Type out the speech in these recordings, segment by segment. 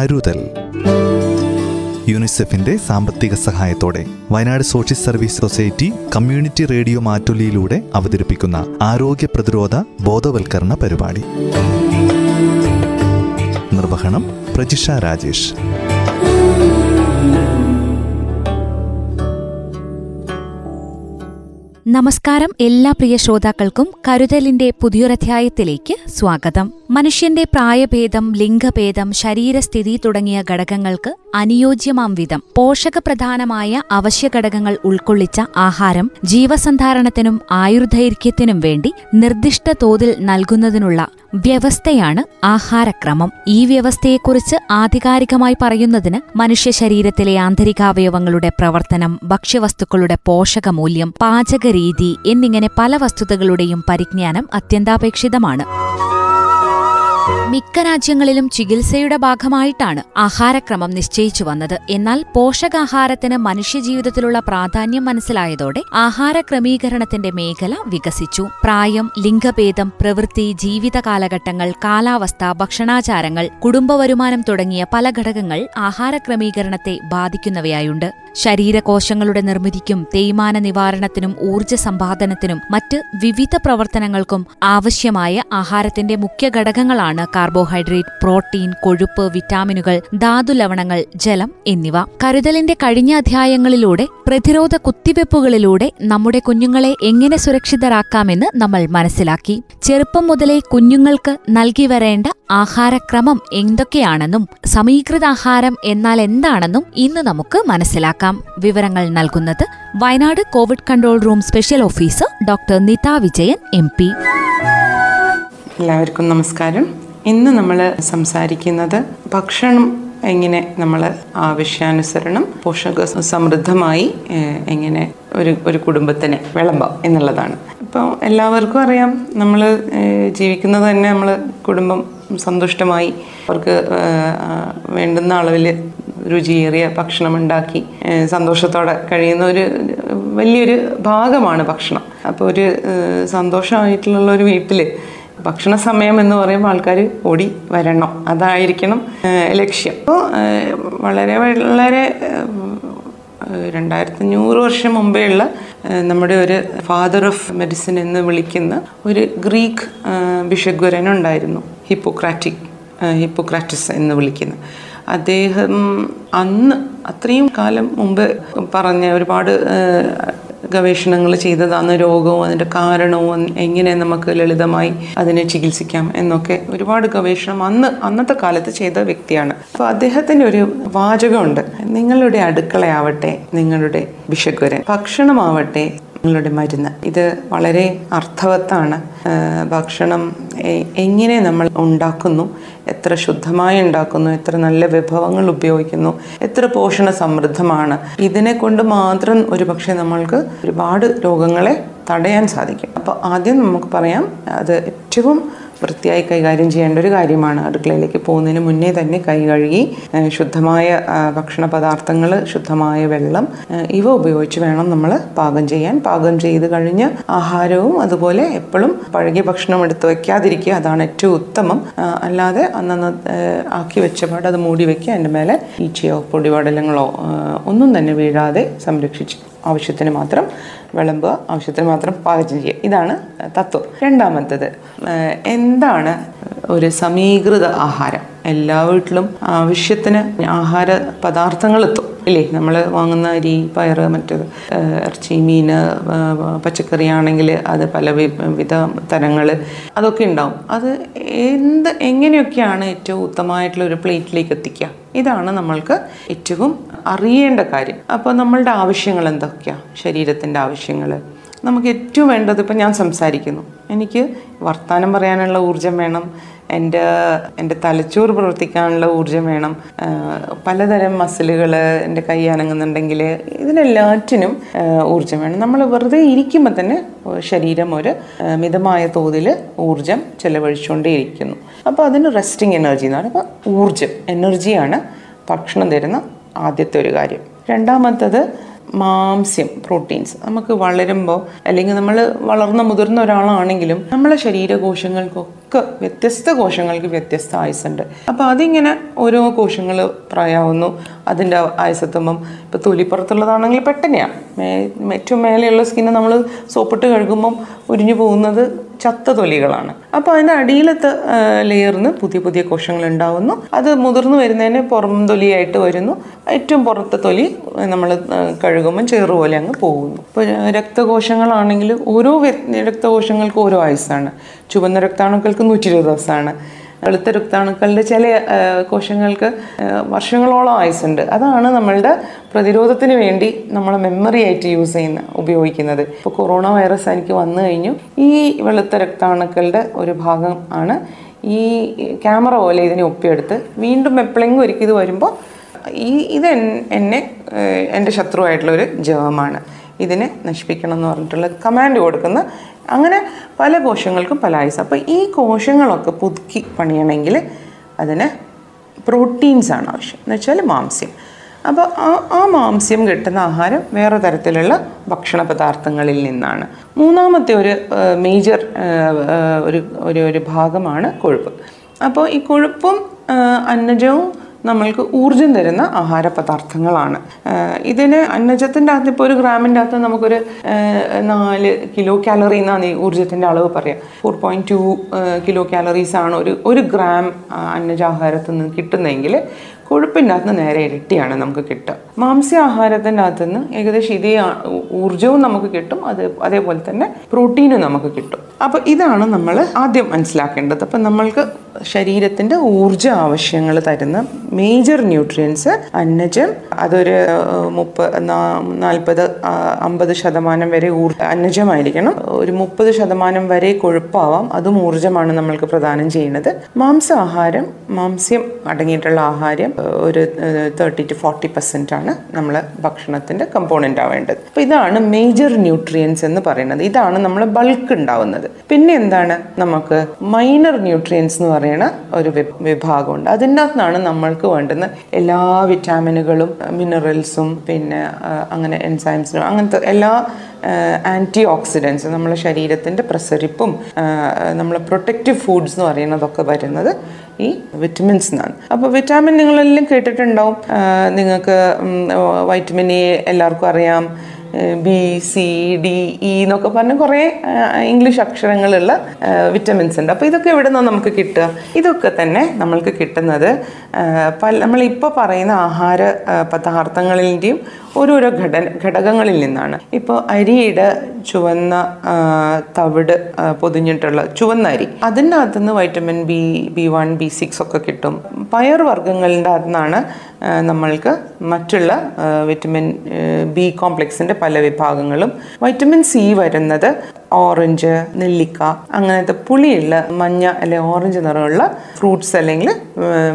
കരുതൽ. യുനിസെഫിന്റെ സാമ്പത്തിക സഹായത്തോടെ Wayanad social service society community radio മാറ്റൊലിയിലൂടെ അവതരിപ്പിക്കുന്ന ആരോഗ്യ പ്രതിരോധ ബോധവൽക്കരണ പരിപാടി. നിർവഹണം പ്രജിഷ രാജേഷ്. നമസ്കാരം എല്ലാ പ്രിയ ശ്രോതാക്കൾക്കും കരുതലിന്റെ പുതിയൊരധ്യായത്തിലേക്ക് സ്വാഗതം. മനുഷ്യന്റെ പ്രായഭേദം ലിംഗഭേദം ശരീരസ്ഥിതി തുടങ്ങിയ ഘടകങ്ങൾക്ക് അനുയോജ്യമാം വിധം പോഷകപ്രധാനമായ അവശ്യഘടകങ്ങൾ ഉൾക്കൊള്ളിച്ച ആഹാരം ജീവസന്ധാരണത്തിനും ആയുർദൈർഘ്യത്തിനും വേണ്ടി നിർദ്ദിഷ്ട തോതിൽ നൽകുന്നതിനുള്ള വ്യവസ്ഥയാണ് ആഹാരക്രമം. ഈ വ്യവസ്ഥയെക്കുറിച്ച് ആധികാരികമായി പറയുന്നതിന് മനുഷ്യ ശരീരത്തിലെ ആന്തരികാവയവങ്ങളുടെ പ്രവർത്തനം ഭക്ഷ്യവസ്തുക്കളുടെ പോഷകമൂല്യം പാചകരീതി എന്നിങ്ങനെ പല വസ്തുതകളുടെയും പരിജ്ഞാനം അത്യന്താപേക്ഷിതമാണ്. മിക്ക രാജ്യങ്ങളിലും ചികിത്സയുടെ ഭാഗമായിട്ടാണ് ആഹാരക്രമം നിശ്ചയിച്ചു വന്നത്. എന്നാൽ പോഷകാഹാരത്തിന് മനുഷ്യജീവിതത്തിലുള്ള പ്രാധാന്യം മനസ്സിലായതോടെ ആഹാര ക്രമീകരണത്തിന്റെ മേഖല വികസിച്ചു. പ്രായം ലിംഗഭേദം പ്രവൃത്തി ജീവിത കാലഘട്ടങ്ങൾ കാലാവസ്ഥ ഭക്ഷണാചാരങ്ങൾ കുടുംബവരുമാനം തുടങ്ങിയ പല ഘടകങ്ങൾ ആഹാര ക്രമീകരണത്തെ ബാധിക്കുന്നവയായുണ്ട്. ശരീരകോശങ്ങളുടെ നിർമ്മിതിക്കും തേയ്മാന നിവാരണത്തിനും ഊർജ സമ്പാദനത്തിനും മറ്റ് വിവിധ പ്രവർത്തനങ്ങൾക്കും ആവശ്യമായ ആഹാരത്തിന്റെ മുഖ്യ ഘടകങ്ങളാണ് കാർബോഹൈഡ്രേറ്റ് പ്രോട്ടീൻ കൊഴുപ്പ് വിറ്റാമിനുകൾ ധാതുലവണങ്ങൾ ജലം എന്നിവ. കരുതലിന്റെ കഴിഞ്ഞ അധ്യായങ്ങളിലൂടെ പ്രതിരോധ കുത്തിവെപ്പുകളിലൂടെ നമ്മുടെ കുഞ്ഞുങ്ങളെ എങ്ങനെ സുരക്ഷിതരാക്കാമെന്ന് നമ്മൾ മനസ്സിലാക്കി. ചെറുപ്പം മുതലേ കുഞ്ഞുങ്ങൾക്ക് നൽകി വരേണ്ട ആഹാരക്രമം എന്തൊക്കെയാണെന്നും സമീകൃത ആഹാരം എന്നാൽ എന്താണെന്നും ഇന്ന് നമുക്ക് മനസ്സിലാക്കാം. വിവരങ്ങൾ നൽകുന്നത് Wayanad covid control room special officer doctor Nita Vijayan M എല്ലാവർക്കും നമസ്കാരം. ഇന്ന് നമ്മൾ സംസാരിക്കുന്നത് ഭക്ഷണം എങ്ങനെ നമ്മൾ ആവശ്യാനുസരണം പോഷക സമൃദ്ധമായി എങ്ങനെ ഒരു ഒരു കുടുംബത്തിന് വിളമ്പാം എന്നുള്ളതാണ്. ഇപ്പോൾ എല്ലാവർക്കും അറിയാം നമ്മൾ ജീവിക്കുന്നത് തന്നെ നമ്മൾ കുടുംബം സന്തുഷ്ടമായി അവർക്ക് വേണ്ടുന്ന അളവിൽ രുചിയേറിയ ഭക്ഷണം ഉണ്ടാക്കി സന്തോഷത്തോടെ കഴിയുന്ന ഒരു വലിയൊരു ഭാഗമാണ് ഭക്ഷണം. അപ്പോൾ ഒരു സന്തോഷമായിട്ടുള്ള ഒരു വീട്ടിൽ ഭക്ഷണ സമയം എന്ന് പറയുമ്പോൾ ആൾക്കാർ ഓടി വരണം. അതായിരിക്കണം ലക്ഷ്യം. അപ്പോൾ വളരെ വളരെ രണ്ടായിരത്തി അഞ്ഞൂറ് വർഷം മുമ്പേ ഉള്ള നമ്മുടെ ഒരു ഫാദർ ഓഫ് മെഡിസിൻ എന്ന് വിളിക്കുന്ന ഒരു ഗ്രീക്ക് ബിഷഗ്വരനുണ്ടായിരുന്നു ഹിപ്പോക്രാറ്റിക് ഹിപ്പോക്രാറ്റിസ് എന്ന് വിളിക്കുന്ന. അദ്ദേഹം അന്ന് അത്രയും കാലം മുമ്പ് പറഞ്ഞ ഒരുപാട് ഗവേഷണങ്ങൾ ചെയ്തതാണ് രോഗവും അതിന്റെ കാരണവും എങ്ങനെ നമുക്ക് ലളിതമായി അതിനെ ചികിത്സിക്കാം എന്നൊക്കെ ഒരുപാട് ഗവേഷണം അന്ന് അന്നത്തെ കാലത്ത് ചെയ്ത വ്യക്തിയാണ്. അപ്പോൾ അദ്ദേഹത്തിന്റെ ഒരു വാചകമുണ്ട്. നിങ്ങളുടെ അടുക്കളയാവട്ടെ നിങ്ങളുടെ വിശക്കുരൻ. ഭക്ഷണമാവട്ടെ നിങ്ങളുടെ മരുന്ന്. ഇത് വളരെ അർത്ഥവത്താണ്. ഭക്ഷണം എങ്ങനെ നമ്മൾ ഉണ്ടാക്കുന്നു എത്ര ശുദ്ധമായി ഉണ്ടാക്കുന്നു എത്ര നല്ല വിഭവങ്ങൾ ഉപയോഗിക്കുന്നു എത്ര പോഷണ സമൃദ്ധമാണ് ഇതിനെ കൊണ്ട് മാത്രം ഒരു പക്ഷേ നമ്മൾക്ക് ഒരുപാട് രോഗങ്ങളെ തടയാൻ സാധിക്കും. അപ്പോൾ ആദ്യം നമുക്ക് പറയാം അത് ഏറ്റവും വൃത്തിയായി കൈകാര്യം ചെയ്യേണ്ട ഒരു കാര്യമാണ്. അടുക്കളയിലേക്ക് പോകുന്നതിന് മുന്നേ തന്നെ കൈ കഴുകി ശുദ്ധമായ ഭക്ഷണ പദാർത്ഥങ്ങൾ ശുദ്ധമായ വെള്ളം ഇവ ഉപയോഗിച്ച് വേണം നമ്മൾ പാകം ചെയ്യാൻ. പാകം ചെയ്ത് കഴിഞ്ഞ് ആഹാരവും അതുപോലെ എപ്പോഴും പഴകിയ ഭക്ഷണം എടുത്തു വയ്ക്കാതിരിക്കുക അതാണ് ഏറ്റവും ഉത്തമം. അല്ലാതെ അന്നന്ന് ആക്കി വെച്ച പാട് അത് മൂടി വയ്ക്കുക അതിന്റെ മേലെ ഈച്ചയോ പൊടിപടലങ്ങളോ ഒന്നും തന്നെ വീഴാതെ സംരക്ഷിച്ച് ആവശ്യത്തിന് മാത്രം വിളമ്പുക ആവശ്യത്തിന് മാത്രം പാചകം ചെയ്യുക. ഇതാണ് തത്വം. രണ്ടാമത്തത് എന്താണ് ഒരു സമീകൃത ആഹാരം? എല്ലാ വീട്ടിലും ആവശ്യത്തിന് ആഹാര പദാർത്ഥങ്ങൾ എത്തും ഇല്ലേ? നമ്മൾ വാങ്ങുന്ന അരി പയറ് മറ്റത് ഇറച്ചി മീൻ പച്ചക്കറി ആണെങ്കിൽ അത് പല വിധ തരങ്ങൾ അതൊക്കെ ഉണ്ടാവും. അത് എന്ത് എങ്ങനെയൊക്കെയാണ് ഏറ്റവും ഉത്തമമായിട്ടുള്ള ഒരു പ്ലേറ്റിലേക്ക് എത്തിക്കുക? ഇതാണ് നമ്മൾക്ക് ഏറ്റവും അറിയേണ്ട കാര്യം. അപ്പോൾ നമ്മളുടെ ആവശ്യങ്ങൾ എന്തൊക്കെയാണ് ശരീരത്തിന്റെ ആവശ്യങ്ങൾ നമുക്ക് ഏറ്റവും വേണ്ടത് ഇപ്പം ഞാൻ സംസാരിക്കുന്നു. എനിക്ക് വർത്തമാനം പറയാനുള്ള ഊർജം വേണം. എന്റെ എന്റെ തലച്ചോറ് പ്രവർത്തിക്കാനുള്ള ഊർജം വേണം. പലതരം മസിലുകൾ എന്റെ കൈ അനങ്ങുന്നുണ്ടെങ്കിൽ ഇതിനെല്ലാറ്റിനും ഊർജം വേണം. നമ്മൾ വെറുതെ ഇരിക്കുമ്പോൾ തന്നെ ശരീരം ഒരു മിതമായ തോതിൽ ഊർജം ചെലവഴിച്ചുകൊണ്ടേയിരിക്കുന്നു അപ്പോൾ അതിന് റെസ്റ്റിംഗ് എനർജി എന്ന് പറയുമ്പോൾ ഊർജം എനർജിയാണ് ഭക്ഷണം തരുന്ന ആദ്യത്തെ ഒരു കാര്യം. രണ്ടാമത്തത് മാംസ്യം പ്രോട്ടീൻസ്. നമുക്ക് വളരുമ്പോൾ അല്ലെങ്കിൽ നമ്മൾ വളർന്ന മുതിർന്ന ഒരാളാണെങ്കിലും നമ്മളെ ശരീരകോശങ്ങൾക്കൊക്കെ ഒക്കെ വ്യത്യസ്ത കോശങ്ങൾക്ക് വ്യത്യസ്ത ആയുസുണ്ട് അപ്പോൾ അതിങ്ങനെ ഓരോ കോശങ്ങൾ പ്രായാവുന്നു അതിന്റെ ആയുസെത്തുമ്പം ഇപ്പോൾ തൊലിപ്പുറത്തുള്ളതാണെങ്കിൽ പെട്ടെന്നെയാണ് ഏറ്റവും മേലെയുള്ള സ്കിന്ന് നമ്മൾ സോപ്പിട്ട് കഴുകുമ്പം ഉരിഞ്ഞു പോകുന്നത് ചത്ത തൊലികളാണ് അപ്പോൾ അതിന്റെ അടിയിലത്തെ ലെയറിന് പുതിയ പുതിയ കോശങ്ങൾ ഉണ്ടാവുന്നു അത് മുതിർന്നു വരുന്നതിന് പുറം തൊലിയായിട്ട് വരുന്നു. ഏറ്റവും പുറത്തെ തൊലി നമ്മൾ കഴുകുമ്പം ചെറുപോലെ പോലെ അങ്ങ് പോകുന്നു. ഇപ്പോൾ രക്തകോശങ്ങളാണെങ്കിൽ ഓരോ രക്തകോശങ്ങൾക്ക് ഓരോ ആയുസ്സാണ്. ചുവന്ന രക്താണുക്കൾക്ക് നൂറ്റി ഇരുപത് ദിവസമാണ്. വെളുത്ത രക്താണുക്കളുടെ ചില കോശങ്ങൾക്ക് വർഷങ്ങളോളം ആയുസുണ്ട് അതാണ് നമ്മളുടെ പ്രതിരോധത്തിന് വേണ്ടി നമ്മൾ മെമ്മറി ആയിട്ട് യൂസ് ചെയ്യുന്ന ഉപയോഗിക്കുന്നത്. ഇപ്പോൾ കൊറോണ വൈറസ് എനിക്ക് വന്നു കഴിഞ്ഞു. ഈ വെളുത്ത രക്താണുക്കളുടെ ഒരു ഭാഗം ആണ്. ഈ ക്യാമറ പോലെ ഇതിനെ ഒപ്പിയെടുത്ത് വീണ്ടും എപ്പോഴെങ്കിലും ഒരിക്കൽ ഇത് വരുമ്പോൾ ഈ ഇത് എന്നെ എന്റെ ശത്രുവായിട്ടുള്ള ഒരു ജവമാണ് ഇതിനെ നശിപ്പിക്കണം എന്ന് പറഞ്ഞിട്ടുള്ള കമാൻഡ് കൊടുക്കുന്ന അങ്ങനെ പല കോശങ്ങൾക്കും പല ആയുസ് അപ്പോൾ ഈ കോശങ്ങളൊക്കെ പുതുക്കി പണിയണമെങ്കിൽ അതിന് പ്രോട്ടീൻസാണ് ആവശ്യം. എന്ന് വെച്ചാൽ മാംസ്യം. അപ്പോൾ ആ ആ മാംസ്യം കിട്ടുന്ന ആഹാരം വേറെ തരത്തിലുള്ള ഭക്ഷണ പദാർത്ഥങ്ങളിൽ നിന്നാണ്. മൂന്നാമത്തെ ഒരു മേജർ ഒരു ഒരു ഭാഗമാണ് കൊഴുപ്പ്. അപ്പോൾ ഈ കൊഴുപ്പും അന്നജവും നമ്മൾക്ക് ഊർജം തരുന്ന ആഹാര പദാർത്ഥങ്ങളാണ് ഇതിന് അന്നജത്തിന്റെ അകത്ത് ഇപ്പോൾ ഒരു ഗ്രാമിന്റെ അകത്ത് നമുക്കൊരു നാല് കിലോ കാലറി എന്നാണ് ഈ ഊർജത്തിന്റെ അളവ് പറയാം. Four point two kilo calories ആണ് ഒരു ഒരു ഗ്രാം അന്നജാഹാരത്തിൽ നിന്ന് കിട്ടുന്നതെങ്കിൽ കൊഴുപ്പിന്റെ അകത്ത് നേരെ ഇരട്ടിയാണ് നമുക്ക് കിട്ടുക. മാംസ്യാഹാരത്തിന്റെ അകത്ത് നിന്ന് ഏകദേശം ഇതേ ഊർജവും നമുക്ക് കിട്ടും. അത് അതേപോലെ തന്നെ പ്രോട്ടീനും നമുക്ക് കിട്ടും. അപ്പോൾ ഇതാണ് നമ്മൾ ആദ്യം മനസ്സിലാക്കേണ്ടത്. അപ്പം നമ്മൾക്ക് ശരീരത്തിന്റെ ഊർജ ആവശ്യങ്ങൾ തരുന്ന മേജർ ന്യൂട്രിയൻസ് അന്നജം അതൊരു മുപ്പ നാൽപ്പത് അമ്പത് ശതമാനം വരെ ഊർ അന്നജമായിരിക്കണം. ഒരു മുപ്പത് ശതമാനം വരെ കൊഴുപ്പാവാം. അതും ഊർജമാണ് നമ്മൾക്ക് പ്രദാനം ചെയ്യുന്നത്. മാംസാഹാരം മാംസ്യം അടങ്ങിയിട്ടുള്ള ആഹാരം ഒരു തേർട്ടി ടു ഫോർട്ടി പെർസെന്റ് ആണ് നമ്മൾ ഭക്ഷണത്തിന്റെ കമ്പോണന്റ് ആവേണ്ടത്. അപ്പോൾ ഇതാണ് മേജർ ന്യൂട്രിയൻസ് എന്ന് പറയുന്നത്. ഇതാണ് നമ്മൾ ബൾക്ക് ഉണ്ടാവുന്നത്. പിന്നെ എന്താണ്? നമുക്ക് മൈനർ ന്യൂട്രിയൻസ് എന്ന് പറയുന്ന ഒരു വിഭാഗമുണ്ട്. അതിന്റെ അകത്താണ് നമ്മൾക്ക് വേണ്ടുന്ന എല്ലാ വിറ്റാമിനുകളും മിനറൽസും പിന്നെ അങ്ങനെ എൻസൈംസിനും അങ്ങനത്തെ എല്ലാ ആന്റി ഓക്സിഡൻസ് നമ്മളെ ശരീരത്തിന്റെ പ്രസരിപ്പും നമ്മളെ പ്രൊട്ടക്റ്റീവ് ഫുഡ്സ് എന്ന് പറയുന്നതൊക്കെ വരുന്നത് ഈ വിറ്റമിൻസ് എന്നാണ് അപ്പോൾ വിറ്റാമിൻ നിങ്ങളെല്ലാം കേട്ടിട്ടുണ്ടാവും. നിങ്ങൾക്ക് വൈറ്റമിൻ എ എല്ലാവർക്കും അറിയാം. ബി സി ഡി ഇ എന്നൊക്കെ പറഞ്ഞ് കുറേ ഇംഗ്ലീഷ് അക്ഷരങ്ങളുള്ള വിറ്റമിൻസ് ഉണ്ട്. അപ്പോൾ ഇതൊക്കെ എവിടെ നിന്നാണ് നമുക്ക് കിട്ടുക? ഇതൊക്കെ തന്നെ നമ്മൾക്ക് കിട്ടുന്നത് പല നമ്മളിപ്പോൾ പറയുന്ന ആഹാര പദാർത്ഥങ്ങളിന്റെയും ഓരോരോ ഘട ഘടകങ്ങളിൽ നിന്നാണ്. ഇപ്പോൾ അരിയുടെ ചുവന്ന തവിട് പൊതിഞ്ഞിട്ടുള്ള ചുവന്ന അരി അതിന്റെ അകത്തുനിന്ന് vitamin B B one B six ഒക്കെ കിട്ടും. പയർ വർഗങ്ങളുടെ അകത്തുനിന്നാണ് നമ്മൾക്ക് മറ്റുള്ള വിറ്റമിൻ ബി കോംപ്ലക്സിന്റെ പല വിഭാഗങ്ങളും. വൈറ്റമിൻ സി വരുന്നത് ഓറഞ്ച് നെല്ലിക്ക അങ്ങനത്തെ പുളിയുള്ള മഞ്ഞ അല്ലെ ഓറഞ്ച് നിറമുള്ള ഫ്രൂട്ട്സ് അല്ലെങ്കിൽ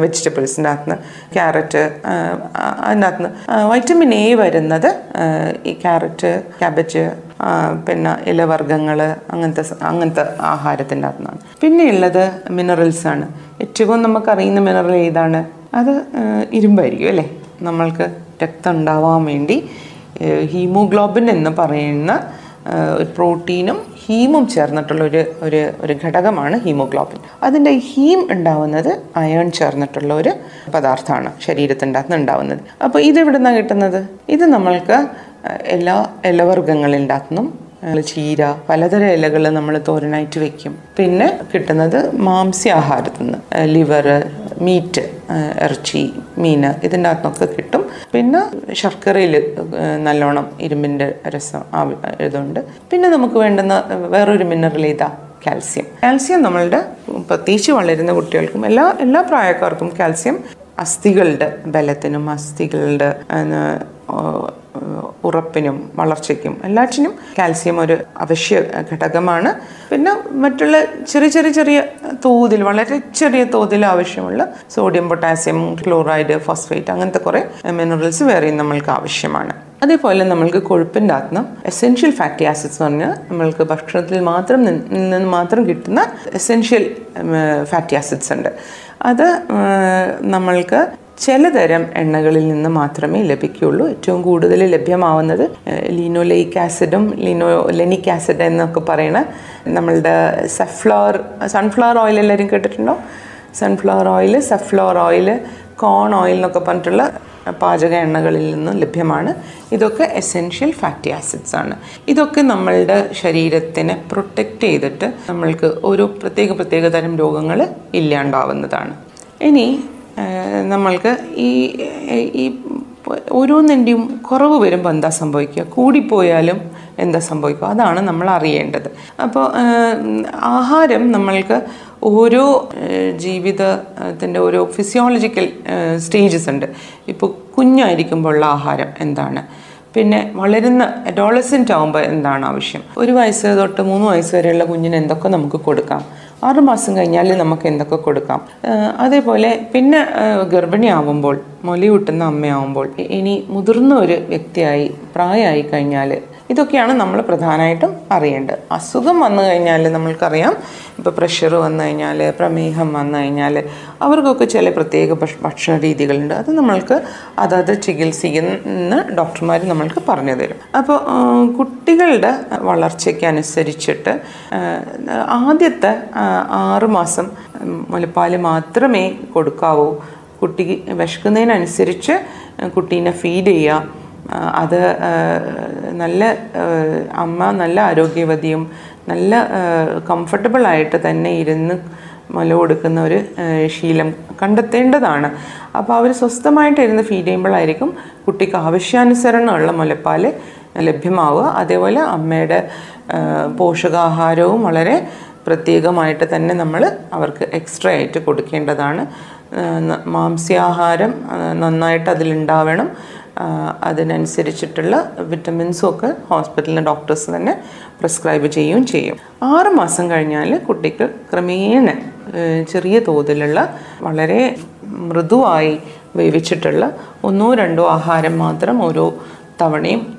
വെജിറ്റബിൾസിന്റെ അകത്തുനിന്ന് ക്യാരറ്റ് അതിനകത്ത് നിന്ന് വൈറ്റമിൻ എ വരുന്നത് ഈ ക്യാരറ്റ് ക്യാബേജ് പിന്നെ ഇലവർഗങ്ങൾ അങ്ങനത്തെ അങ്ങനത്തെ ആഹാരത്തിന്റെ അകത്തുനിന്നാണ് പിന്നെയുള്ളത് മിനറൽസ് ആണ് ഏറ്റവും നമുക്കറിയുന്ന മിനറൽ ഏതാണ്? അത് ഇരുമ്പായിരിക്കും അല്ലേ? നമ്മൾക്ക് രക്തം ഉണ്ടാവാൻ വേണ്ടി ഹീമോഗ്ലോബിൻ എന്ന് പറയുന്ന പ്രോട്ടീനും ഹീമും ചേർന്നിട്ടുള്ള ഒരു ഒരു ഒരു ഘടകമാണ് ഹീമോഗ്ലോബിൻ. അതിന്റെ ഹീം ഉണ്ടാവുന്നത് അയൺ ചേർന്നിട്ടുള്ള ഒരു പദാർത്ഥമാണ് ശരീരത്തിന്റെ അകത്ത് ഉണ്ടാവുന്നത്. അപ്പോൾ ഇത് എവിടെ നിന്നാണ് കിട്ടുന്നത്? ഇത് നമ്മൾക്ക് എല്ലാ അകത്തുനിന്നും ആ, ചീര പലതരം ഇലകൾ നമ്മൾ തോരനായിട്ട് വെക്കും. പിന്നെ കിട്ടുന്നത് മാംസ്യാഹാരത്തിൽ നിന്ന് ലിവർ മീറ്റ് ഇറച്ചി മീൻ ഇതിന്റെ അകത്തൊക്കെ കിട്ടും. പിന്നെ ശർക്കരയിൽ നല്ലോണം ഇരുമ്പിന്റെ രസം ഇതുണ്ട്. പിന്നെ നമുക്ക് വേണ്ടുന്ന വേറൊരു മിനറൽ ഇതാ കാൽസ്യം. കാൽസ്യം നമ്മളുടെ പ്രത്യേകിച്ച് വളരുന്ന കുട്ടികൾക്കും എല്ലാ എല്ലാ പ്രായക്കാർക്കും കാൽസ്യം അസ്ഥികളുടെ ബലത്തിനും അസ്ഥികളുടെ ഉറപ്പിനും വളർച്ചയ്ക്കും എല്ലാറ്റിനും കാൽസ്യം ഒരു അവശ്യ ഘടകമാണ്. പിന്നെ മറ്റുള്ള ചെറിയ ചെറിയ ചെറിയ തോതിൽ വളരെ ചെറിയ തോതിൽ ആവശ്യമുള്ള സോഡിയം പൊട്ടാസ്യം ക്ലോറൈഡ് ഫോസ്ഫേറ്റ് അങ്ങനത്തെ കുറേ മിനറൽസ് വേറെയും നമ്മൾക്ക് ആവശ്യമാണ്. അതേപോലെ നമ്മൾക്ക് കൊഴുപ്പിന്റെ അകത്ത് എസെൻഷ്യൽ ഫാറ്റി ആസിഡ്സ് എന്ന് പറഞ്ഞാൽ നമ്മൾക്ക് ഭക്ഷണത്തിൽ മാത്രം നിന്ന് മാത്രം കിട്ടുന്ന എസെൻഷ്യൽ ഫാറ്റി ആസിഡ്സ് ഉണ്ട്. അത് നമ്മൾക്ക് ചിലതരം എണ്ണകളിൽ നിന്ന് മാത്രമേ ലഭിക്കുകയുള്ളൂ ഏറ്റവും കൂടുതൽ ലഭ്യമാവുന്നത് ലിനോലൈക്ക് ആസിഡും ലീനോലെനിക് ആസിഡ് എന്നൊക്കെ പറയുന്ന നമ്മളുടെ സഫ്ലവർ സൺഫ്ലവർ ഓയിൽ എല്ലാവരും കേട്ടിട്ടുണ്ടോ? Sunflower oil safflower oil corn oil എന്നൊക്കെ പറഞ്ഞിട്ടുള്ള പാചക എണ്ണകളിൽ നിന്നും ലഭ്യമാണ്. ഇതൊക്കെ എസെൻഷ്യൽ ഫാറ്റി ആസിഡ്സ് ആണ്. ഇതൊക്കെ നമ്മളുടെ ശരീരത്തിനെ പ്രൊട്ടക്റ്റ് ചെയ്തിട്ട് നമ്മൾക്ക് ഒരു പ്രത്യേക പ്രത്യേക തരം രോഗങ്ങൾ ഇല്ലാണ്ടാവുന്നതാണ്. ഇനി നമ്മൾക്ക് ഈ ഈ ഓരോന്നിന്റെയും കുറവ് വരുമ്പോൾ എന്താ സംഭവിക്കുക? കൂടിപ്പോയാലും എന്താ സംഭവിക്കുക? അതാണ് നമ്മൾ അറിയേണ്ടത്. അപ്പോൾ ആഹാരം നമ്മൾക്ക് ഓരോ ജീവിതത്തിന്റെ ഓരോ ഫിസിയോളജിക്കൽ സ്റ്റേജസ് ഉണ്ട്. ഇപ്പോൾ കുഞ്ഞായിരിക്കുമ്പോഴുള്ള ആഹാരം എന്താണ്? പിന്നെ വളരുന്ന അഡോളസെന്റ് ആകുമ്പോൾ എന്താണ് ആവശ്യം? ഒരു വയസ്സ് തൊട്ട് മൂന്ന് വയസ്സ് വരെയുള്ള കുഞ്ഞിന് എന്തൊക്കെ നമുക്ക് കൊടുക്കാം? ആറ് മാസം കഴിഞ്ഞാൽ നമുക്ക് എന്തൊക്കെ കൊടുക്കാം? അതേപോലെ പിന്നെ ഗർഭിണി ആവുമ്പോൾ മൊലി മുലയൂട്ടുന്ന അമ്മയാവുമ്പോൾ ഇനി മുതിർന്ന ഒരു വ്യക്തിയായി പ്രായമായി കഴിഞ്ഞാൽ ഇതൊക്കെയാണ് നമ്മൾ പ്രധാനമായിട്ടും അറിയേണ്ടത്. അസുഖം വന്നു കഴിഞ്ഞാൽ നമ്മൾക്കറിയാം. ഇപ്പോൾ പ്രഷർ വന്നു കഴിഞ്ഞാൽ പ്രമേഹം വന്നു കഴിഞ്ഞാൽ അവർക്കൊക്കെ ചില പ്രത്യേക ഭക്ഷ- ഭക്ഷണ രീതികളുണ്ട്. അത് നമ്മൾക്ക് അതത് ചികിത്സിക്കുന്ന ഡോക്ടർമാർ നമ്മൾക്ക് പറഞ്ഞു തരും. അപ്പോൾ കുട്ടികളുടെ വളർച്ചയ്ക്ക് അനുസരിച്ചിട്ട് ആദ്യത്തെ ആറുമാസം ആറ് മാസം മുലപ്പാൽ മാത്രമേ കൊടുക്കാവൂ. കുട്ടി വിശക്കുന്നതിനനുസരിച്ച് കുട്ടീനെ ഫീഡ് ചെയ്യുക അത് നല്ല അമ്മ നല്ല ആരോഗ്യവതിയും നല്ല കംഫർട്ടബിൾ ആയിട്ട് തന്നെ ഇരുന്ന് മുല കൊടുക്കുന്ന ഒരു ശീലം കണ്ടെത്തേണ്ടതാണ്. അപ്പോൾ അവർ സ്വസ്ഥമായിട്ട് ഇരുന്ന് ഫീഡ് ചെയ്യുമ്പോഴായിരിക്കും കുട്ടിക്ക് ആവശ്യാനുസരണമുള്ള മുലപ്പാൽ ലഭ്യമാവുക. അതേപോലെ അമ്മയുടെ പോഷകാഹാരവും വളരെ പ്രത്യേകമായിട്ട് തന്നെ നമ്മൾ അവർക്ക് എക്സ്ട്രാ ആയിട്ട് കൊടുക്കേണ്ടതാണ്. മാംസ്യാഹാരം നന്നായിട്ട് അതിലുണ്ടാവണം. അതിനനുസരിച്ചിട്ടുള്ള വിറ്റമിൻസും ഒക്കെ ഹോസ്പിറ്റലിലെ ഡോക്ടേഴ്സ് തന്നെ പ്രിസ്ക്രൈബ് ചെയ്യുകയും ചെയ്യും. ആറ് മാസം കഴിഞ്ഞാൽ കുട്ടിക്ക് ക്രമേണ ചെറിയ തോതിലുള്ള വളരെ മൃദുവായി വേവിച്ചിട്ടുള്ള ഒന്നോ രണ്ടോ ആഹാരം മാത്രം ഓരോ തവണയും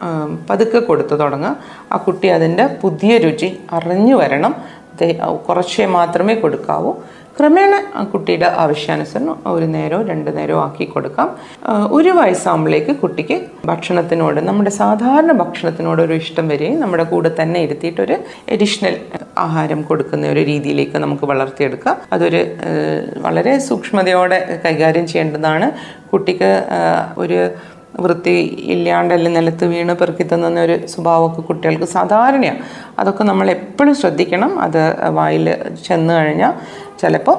പതുക്കെ കൊടുത്തു തുടങ്ങുക. ആ കുട്ടി അതിന്റെ പുതിയ രുചി അറിഞ്ഞു വരണം. കുറച്ചേ മാത്രമേ കൊടുക്കാവൂ. ക്രമേണ കുട്ടിയുടെ ആവശ്യാനുസരണം ഒരു നേരോ രണ്ട് നേരോ ആക്കി കൊടുക്കാം. ഒരു വയസ്സാകുമ്പോഴേക്ക് കുട്ടിക്ക് ഭക്ഷണത്തിനോട് നമ്മുടെ സാധാരണ ഭക്ഷണത്തിനോട് ഒരു ഇഷ്ടം വരികയും നമ്മുടെ കൂടെ തന്നെ ഇരുത്തിയിട്ടൊരു എഡിഷണൽ ആഹാരം കൊടുക്കുന്ന ഒരു രീതിയിലേക്ക് നമുക്ക് വളർത്തിയെടുക്കാം. അതൊരു വളരെ സൂക്ഷ്മതയോടെ കൈകാര്യം ചെയ്യേണ്ടതാണ്. കുട്ടിക്ക് ഒരു വൃത്തി ഇല്ലാണ്ടല്ല നിലത്ത് വീണ് പെറുക്കി തിന്നുന്ന ഒരു സ്വഭാവമൊക്കെ കുട്ടികൾക്ക് സാധാരണയാണ്. അതൊക്കെ നമ്മൾ എപ്പോഴും ശ്രദ്ധിക്കണം. അത് വായിൽ ചെന്ന് കഴിഞ്ഞാൽ ചിലപ്പോൾ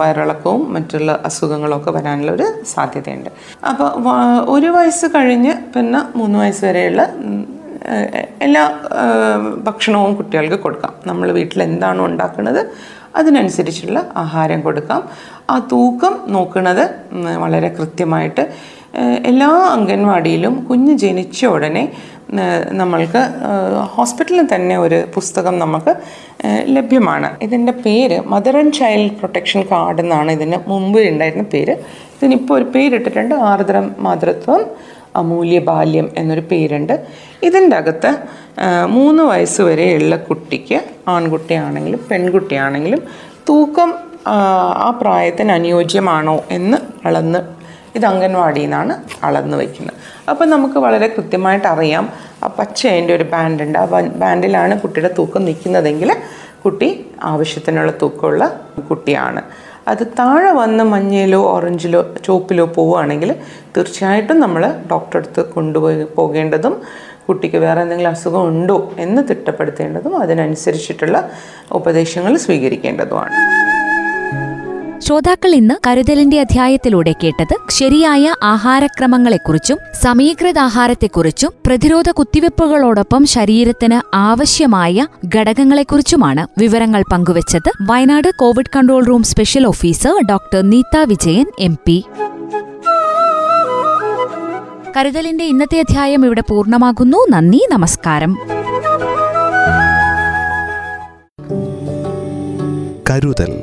വയറിളക്കവും മറ്റുള്ള അസുഖങ്ങളൊക്കെ വരാനുള്ള ഒരു സാധ്യതയുണ്ട്. അപ്പോൾ ഒരു വയസ്സ് കഴിഞ്ഞ് പിന്നെ മൂന്ന് വയസ്സ് വരെയുള്ള എല്ലാ ഭക്ഷണവും കുട്ടികൾക്ക് കൊടുക്കാം. നമ്മൾ വീട്ടിൽ എന്താണോ ഉണ്ടാക്കുന്നത് അതിനനുസരിച്ചുള്ള ആഹാരം കൊടുക്കാം. ആ തൂക്കം നോക്കുന്നത് വളരെ കൃത്യമായിട്ട് എല്ലാ അംഗൻവാടിയിലും കുഞ്ഞ് ജനിച്ച ഉടനെ നമ്മൾക്ക് ഹോസ്പിറ്റലിൽ തന്നെ ഒരു പുസ്തകം നമുക്ക് ലഭ്യമാണ്. ഇതിന്റെ പേര് mother and child protection card എന്നാണ് ഇതിന് മുമ്പ് ഉണ്ടായിരുന്ന പേര്. ഇതിനിപ്പോൾ ഒരു പേരിട്ടിട്ടുണ്ട് ആർദ്രം മാതൃത്വം അമൂല്യ ബാല്യം എന്നൊരു പേരുണ്ട്. ഇതിന്റെ അകത്ത് മൂന്ന് വയസ്സ് വരെയുള്ള കുട്ടിക്ക് ആൺകുട്ടിയാണെങ്കിലും പെൺകുട്ടിയാണെങ്കിലും തൂക്കം ആ പ്രായത്തിന് അനുയോജ്യമാണോ എന്ന് അളന്ന് ഇത് അംഗൻവാടിയിൽ നിന്നാണ് അളന്ന് വയ്ക്കുന്നത്. അപ്പോൾ നമുക്ക് വളരെ കൃത്യമായിട്ട് അറിയാം ആ പച്ച അതിന്റെ ഒരു ബാൻഡ് ഉണ്ട് ആ ബാൻഡിലാണ് കുട്ടിയുടെ തൂക്കം നിൽക്കുന്നതെങ്കിൽ കുട്ടി ആവശ്യത്തിനുള്ള തൂക്കമുള്ള കുട്ടിയാണ്. അത് താഴെ വന്ന് മഞ്ഞയിലോ ഓറഞ്ചിലോ ചുവപ്പിലോ പോവുകയാണെങ്കിൽ തീർച്ചയായിട്ടും നമ്മൾ ഡോക്ടറെ അടുത്ത് കൊണ്ടുപോയി പോകേണ്ടതും കുട്ടിക്ക് വേറെ എന്തെങ്കിലും അസുഖം ഉണ്ടോ എന്ന് തിട്ടപ്പെടുത്തേണ്ടതും അതിനനുസരിച്ചിട്ടുള്ള ഉപദേശങ്ങൾ സ്വീകരിക്കേണ്ടതുമാണ്. ശ്രോതാക്കൾ ഇന്ന് കരുതലിന്റെ അധ്യായത്തിലൂടെ കേട്ടത് ശരിയായ ആഹാരക്രമങ്ങളെക്കുറിച്ചും സമീകൃത ആഹാരത്തെക്കുറിച്ചും പ്രതിരോധ കുത്തിവെപ്പുകളോടൊപ്പം ശരീരത്തിന് ആവശ്യമായ ഘടകങ്ങളെക്കുറിച്ചുമാണ് വിവരങ്ങൾ പങ്കുവച്ചത് Wayanad covid control room special officer doctor Neetha Vijayan M P. കരുതലിന്റെ ഇന്നത്തെ അധ്യായം ഇവിടെ പൂർണമാകുന്നു. നന്ദി നമസ്കാരം. കരുതൽ.